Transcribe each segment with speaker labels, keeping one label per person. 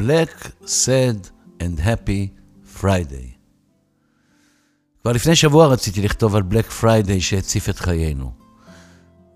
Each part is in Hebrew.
Speaker 1: Black, Sad and Happy Fridays. כבר לפני שבוע רציתי לכתוב על Black Friday שהציף את חיינו.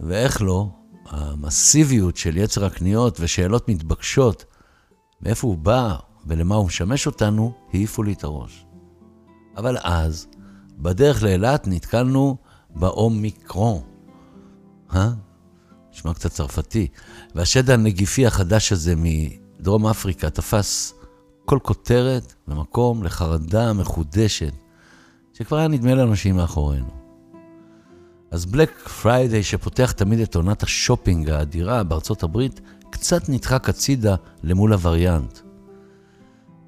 Speaker 1: ואיך לא, המסיביות של יצר הקניות ושאלות מתבקשות, מאיפה הוא בא ולמה הוא משמש אותנו, העיפו לי את הראש. אבל אז, בדרך לאילת נתקלנו באומיקרון. אה? נשמע קצת צרפתי. והשד הנגיפי החדש הזה מדרום אפריקה תפס כל כותרת ומקום לחרדה מחודשת, שכבר היה נדמה לנו שהיא מאחורינו. אז Black Friday, שפותח תמיד את עונת השופינג האדירה בארצות הברית, קצת נדחק הצידה למול הווריאנט.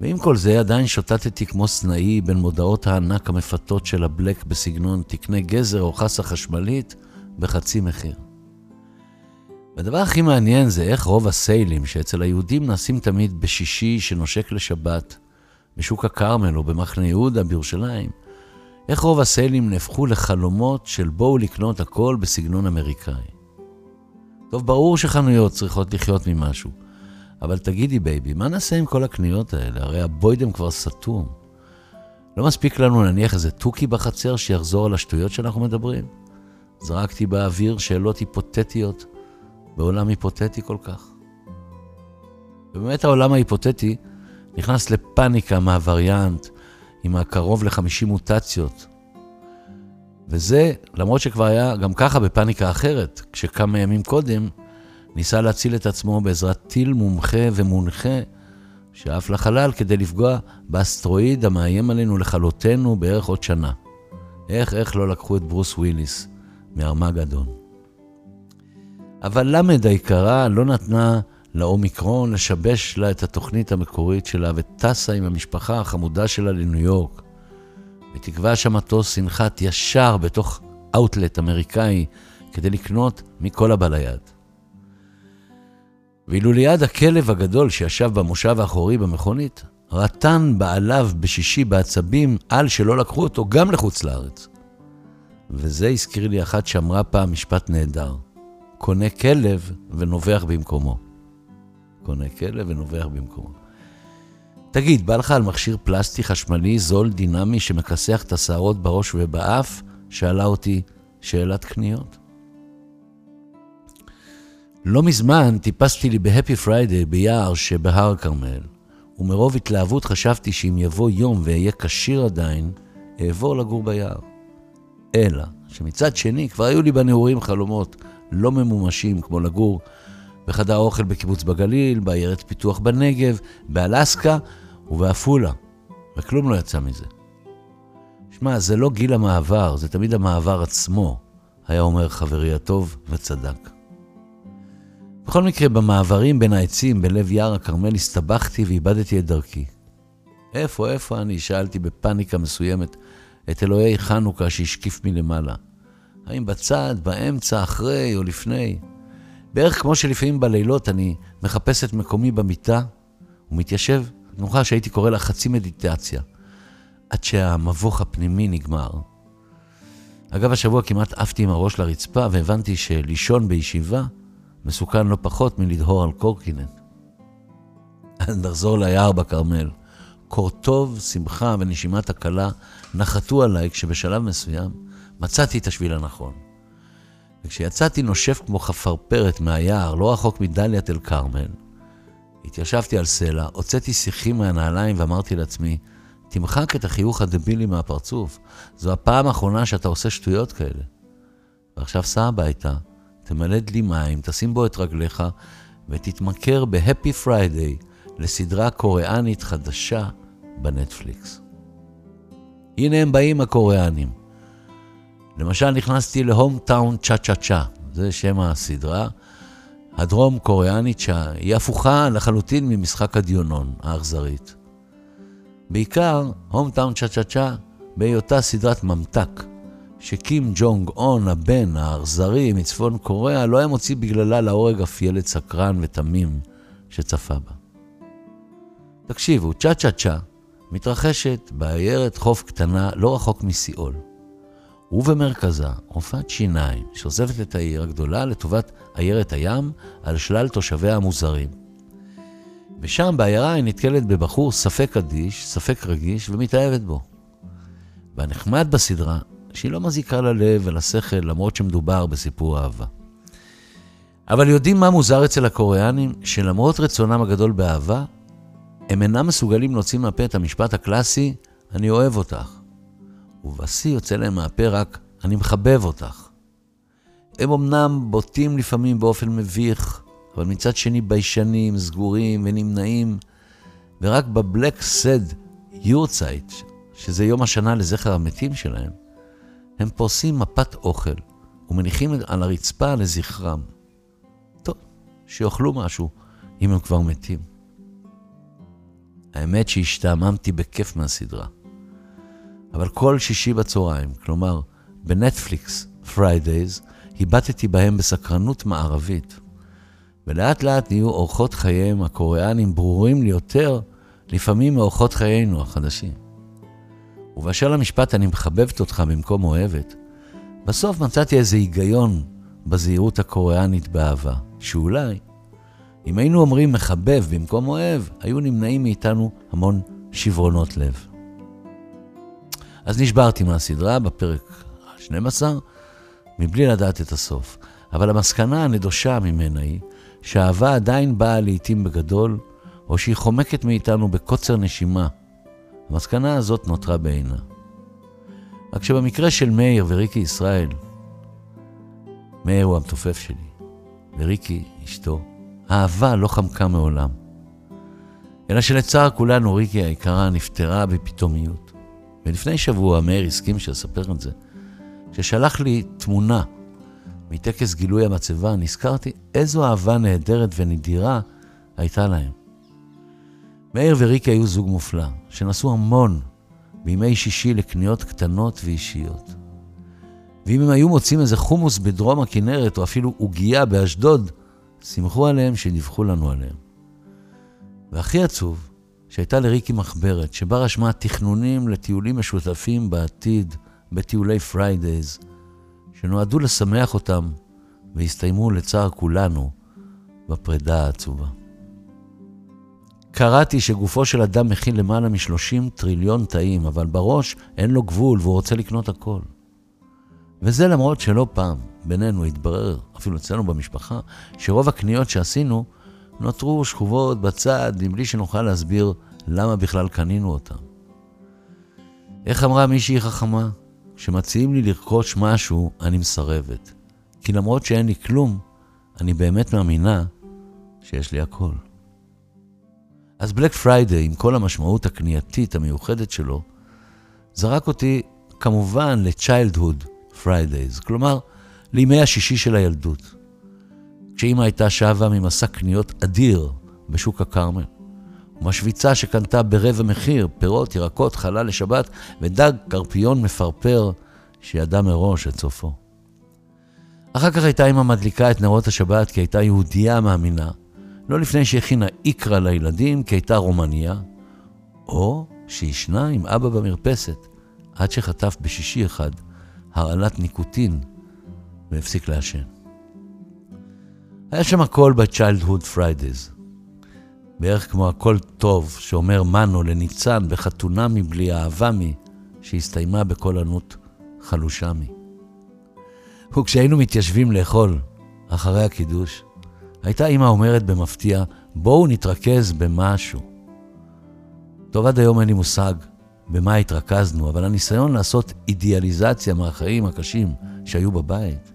Speaker 1: ועם כל זה, עדיין שוטטתי כמו סנאי בין מודעות הענק המפתות של ה Black בסגנון תקנה גזר או חסה חשמלית בחצי מחיר. והדבר הכי מעניין זה איך רוב הסיילים שאצל היהודים נעשים תמיד בשישי שנושק לשבת, בשוק הכרמל או במחנה יהודה בירושלים, איך רוב הסיילים נהפכו לחלומות של בואו לקנות הכל בסגנון אמריקאי. טוב, ברור שחנויות צריכות לחיות ממשהו, אבל תגידי, baby, מה נעשה עם כל הקניות האלה? הרי הבוידם כבר סתום. לא מספיק לנו להניח איזה תוכי בחצר שיחזור על השטויות שאנחנו מדברים? זרקתי באוויר שאלות היפותטיות בעולם היפותטי כל כך. ובאמת העולם ההיפותטי נכנס לפאניקה מהווריאנט עם הקרוב ל-50 מוטציות. וזה, למרות שכבר היה גם ככה בפאניקה אחרת, כשכמה ימים קודם ניסה להציל את עצמו בעזרת טיל מומחה ומונחה שעף לחלל כדי לפגוע באסטרואיד המאיים עלינו לכלותנו בערך עוד שנה. איך, איך לא לקחו את ברוס וויליס מארמגדון. אבל למד היקרה לא נתנה לאומיקרון לשבש לה את התוכנית המקורית שלה וטסה עם המשפחה החמודה שלה לניו יורק. בתקווה שהמטוס ינחת ישר בתוך אאוטלט אמריקאי כדי לקנות מכל הבא ליד. ואילו ליד הכלב הגדול שישב במושב האחורי במכונית, רטן בעליו בשישי בעצבים על שלא לקחו אותו גם לחוץ לארץ. וזה הזכיר לי אחת שאמרה פעם משפט נהדר. קונה כלב ונובח במקומו. קונה כלב ונובח במקומו. תגיד, בא לך על מכשיר פלסטי חשמלי זול דינמי שמכסח את השערות בראש ובאף? שאלה אותי שאלת קניות. לא מזמן טיפסתי לי ב Happy Friday ביער שבהר כרמל, ומרוב התלהבות חשבתי שאם יבוא יום ואהיה כשיר עדיין, אעבור לגור ביער. אלא שמצד שני כבר היו לי בנעורים חלומות לא ממומשים, כמו לגור בחדר אוכל בקיבוץ בגליל, בעיירת פיתוח בנגב, באלסקה ובעפולה, וכלום לא יצא מזה. שמע, זה לא גיל המעבר, זה תמיד המעבר עצמו, היה אומר חברי הטוב, וצדק. בכל מקרה, במעברים בין העצים בלב יער הכרמל הסתבכתי ואיבדתי את דרכי. איפה, איפה אני? שאלתי בפאניקה מסוימת את אלוהי חנוכה שהשקיף מלמעלה. האם בצד, באמצע, אחרי או לפני? בערך כמו שלפעמים בלילות אני מחפש את מקומי במיטה ומתיישב, תנוחה שהייתי קורא לה חצי מדיטציה, עד שהמבוך הפנימי נגמר. אגב, השבוע כמעט עפתי עם הראש לרצפה והבנתי שלישון בישיבה מסוכן לא פחות מלדהור על קורקינט. נחזור ליער בכרמל. קור טוב, שמחה ונשימת הקלה נחתו עליי כשבשלב מסוים מצאתי את השביל הנכון. וכשיצאתי נושף כמו חפרפרת מהיער, לא רחוק מדליית אל כרמל, התיישבתי על סלע, הוצאתי שיחים מהנעליים ואמרתי לעצמי, תמחק את החיוך הדבילי מהפרצוף, זו הפעם האחרונה שאתה עושה שטויות כאלה. ועכשיו סע הביתה, תמלא דלי מים, תשים בו את רגליך, ותתמכר ב Happy Friday לסדרה קוריאנית חדשה בנטפליקס. הנה הם באים הקוריאנים. למשל, נכנסתי ל Hometown Cha-Cha-Cha, זה שם הסדרה, הדרום קוריאנית שהיא הפוכה לחלוטין ממשחק הדיונון האכזרית. בעיקר, הום טאון צ'ה צ'ה צ'ה בהיותה סדרת ממתק, שקים ג'ונג און, הבן האכזרי מצפון קוריאה, לא היה מוציא בגללה להורג אף ילד סקרן ותמים שצפה בה. תקשיבו, צ'ה צ'ה צ'ה מתרחשת בעיירת חוף קטנה לא רחוק מסיאול. ובמרכזה רופאת שיניים שעוזבת את העיר הגדולה לטובת עיירת הים על שלל תושביה המוזרים. ושם, בעיירה, היא נתקלת בבחור ספק אדיש, ספק רגיש, ומתאהבת בו. והנחמד בסדרה, שהיא לא מזיקה ללב ולשכל, למרות שמדובר בסיפור אהבה. אבל יודעים מה מוזר אצל הקוריאנים? שלמרות רצונם הגדול באהבה, הם אינם מסוגלים להוציא מהפה את המשפט הקלאסי, אני אוהב אותך. ובשיא יוצא להם מהפה רק, אני מחבב אותך. הם אמנם בוטים לפעמים באופן מביך, אבל מצד שני ביישנים, סגורים ונמנעים, ורק בבלק סד יורצייט, שזה יום השנה לזכר המתים שלהם, הם פורסים מפת אוכל ומניחים על הרצפה לזכרם. טוב, שיאכלו משהו, אם הם כבר מתים. האמת שהשתעממתי בכיף מהסדרה. אבל כל שישי בצהריים, כלומר, בנטפליקס, Fridays, הבטתי בהם בסקרנות מערבית. ולאט לאט נהיו אורחות חייהם הקוריאנים ברורים לי יותר, לפעמים מאורחות חיינו החדשים. ובאשר למשפט אני מחבבת אותך במקום אוהבת, בסוף מצאתי איזה היגיון בזהירות הקוריאנית באהבה, שאולי, אם היינו אומרים מחבב במקום אוהב, היו נמנעים מאיתנו המון שברונות לב. אז נשברתי מהסדרה בפרק ה-12, מבלי לדעת את הסוף. אבל המסקנה הנדושה ממנה היא שהאהבה עדיין באה לעתים בגדול, או שהיא חומקת מאיתנו בקוצר נשימה. המסקנה הזאת נותרה בעינה. רק שבמקרה של מאיר וריקי ישראל, מאיר הוא המתופף שלי, וריקי אשתו, האהבה לא חמקה מעולם. אלא שלצער כולנו, ריקי היקרה נפטרה בפתאומיות. ולפני שבוע מאיר הסכים שאספר את זה. כששלח לי תמונה מטקס גילוי המצבה, נזכרתי איזו אהבה נהדרת ונדירה הייתה להם. מאיר וריקי היו זוג מופלא, שנסעו המון בימי שישי לקניות קטנות ואישיות. ואם הם היו מוצאים איזה חומוס בדרום הכנרת, או אפילו עוגייה באשדוד, שמחו עליהם שדיווחו לנו עליהם. והכי עצוב, שהייתה לריקי מחברת, שבה רשמה תכנונים לטיולים משותפים בעתיד, בטיולי Fridays, שנועדו לשמח אותם והסתיימו לצער כולנו בפרידה העצובה. קראתי שגופו של אדם מכיל למעלה מ-30 טריליון תאים, אבל בראש אין לו גבול והוא רוצה לקנות הכל. וזה למרות שלא פעם בינינו התברר, אפילו אצלנו במשפחה, שרוב הקניות שעשינו נותרו שכובות בצד, מבלי שנוכל להסביר למה בכלל קנינו אותם. איך אמרה מישהי חכמה? כשמציעים לי לרכוש משהו, אני מסרבת. כי למרות שאין לי כלום, אני באמת מאמינה שיש לי הכל. אז Black Friday, עם כל המשמעות הקנייתית המיוחדת שלו, זרק אותי כמובן ל-childhood Fridays, כלומר, לימי השישי של הילדות. כשאימא הייתה שבה ממסע קניות אדיר בשוק הכרמל. ומשוויצה שקנתה ברבע מחיר פירות, ירקות, חלל לשבת ודג קרפיון מפרפר שידע מראש את סופו. אחר כך הייתה אמא מדליקה את נרות השבת כי הייתה יהודייה מאמינה, לא לפני שהכינה איקרא לילדים כי הייתה רומניה, או שישנה עם אבא במרפסת, עד שחטף בשישי אחד הרעלת ניקוטין והפסיק לעשן. היה שם הכל ב-Childhood Fridays. בערך כמו הכל טוב שאומר מנו לניצן בחתונה מבלי אהבה מי, שהסתיימה בקול ענות חלושה מי. וכשהיינו מתיישבים לאכול אחרי הקידוש, הייתה אמא אומרת במפתיע, בואו נתרכז במשהו. טוב, עד היום אין לי מושג במה התרכזנו, אבל הניסיון לעשות אידיאליזציה מהחיים הקשים שהיו בבית,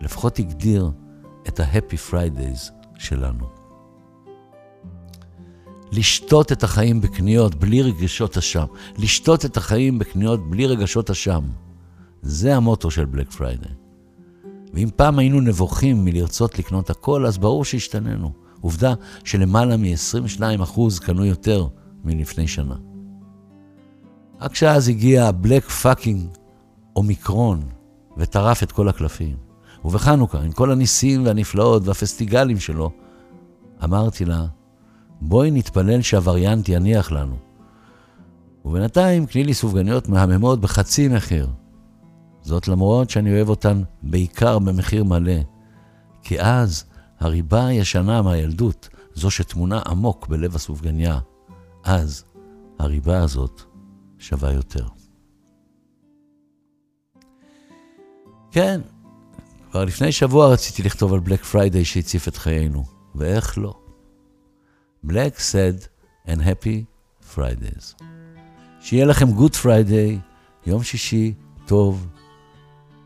Speaker 1: לפחות הגדיר את ה-Happy Fridays שלנו. לשתות את החיים בקניות בלי רגשות אשם. לשתות את החיים בקניות בלי רגשות אשם. זה המוטו של בלק פריידי. ואם פעם היינו נבוכים מלרצות לקנות הכל, אז ברור שהשתננו. עובדה שלמעלה מ-22% קנו יותר מלפני שנה. רק שאז הגיע ה Black fucking אומיקרון וטרף את כל הקלפים. ובחנוכה, עם כל הניסים והנפלאות והפסטיגלים שלו, אמרתי לה, בואי נתפלל שהווריאנט יניח לנו. ובינתיים קני לי סופגניות מהממות בחצי מחיר. זאת למרות שאני אוהב אותן בעיקר במחיר מלא, כי אז הריבה הישנה מהילדות, זו שטמונה עמוק בלב הסופגניה, אז הריבה הזאת שווה יותר. כן, כבר לפני שבוע רציתי לכתוב על Black Friday שהציף את חיינו, ואיך לא. Black, sad and happy Fridays. שיהיה לכם good Friday, יום שישי טוב,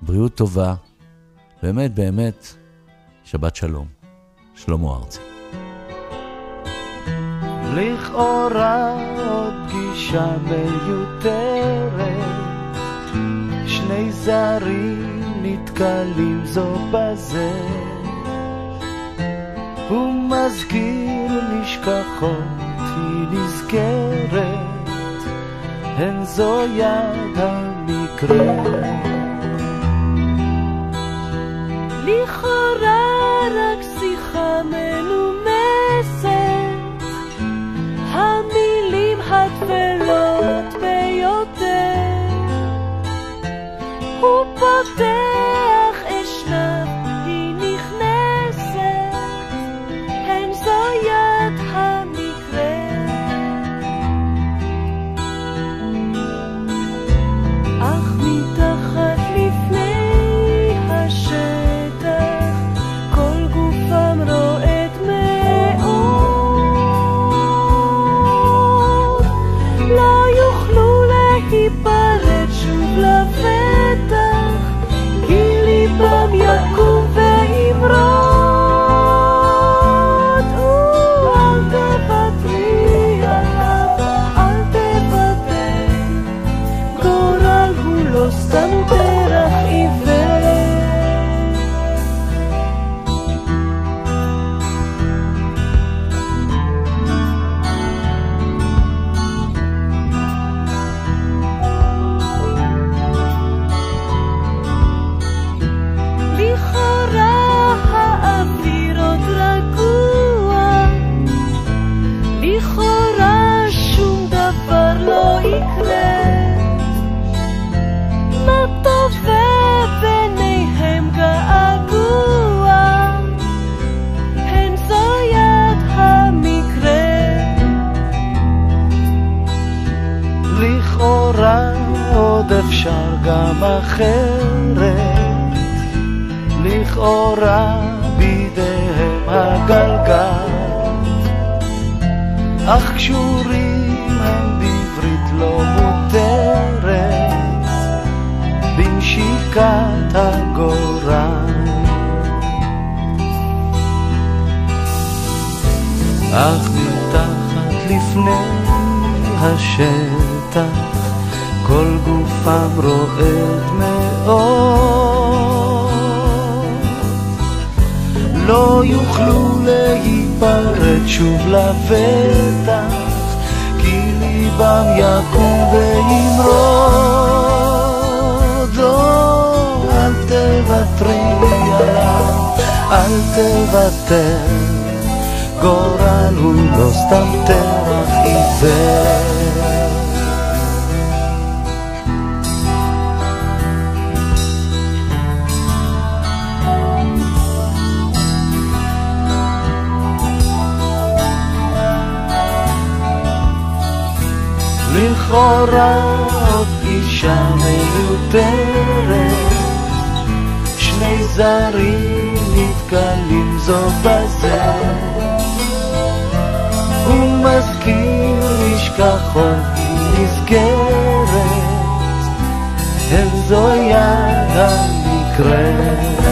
Speaker 1: בריאות טובה, באמת באמת, שבת שלום. שלמה ארצי.
Speaker 2: לכאורה עוד פגישה מיותרת, שני זרים נתקלים זו בזה. הוא מזכיר נשכחות, היא נזכרת, הן זו יד המקרה.
Speaker 3: לכאורה רק שיחה מנומסת, המילים הטפלות ביותר. הוא פותח לכאורה עוד
Speaker 2: אפשר גם אחרת, לכאורה בידיהם הגלגל, אך קשורים הם בעברית לא מותרת, בנשיקת הגורל. אך מתחת לפני השטח כל גופם רועד מאוד לא יוכלו להיפרד שוב לבטח כי ליבם יקום וימרוד או, אל תוותרי עליו, אל תוותר גורל הוא לא סתם טרח עיוור. לכאורה עוד פגישה מיותרת. שני זרים נתקלים זו בזה. הוא מזכיר נשכחות נזכרת הן זו יד המקרה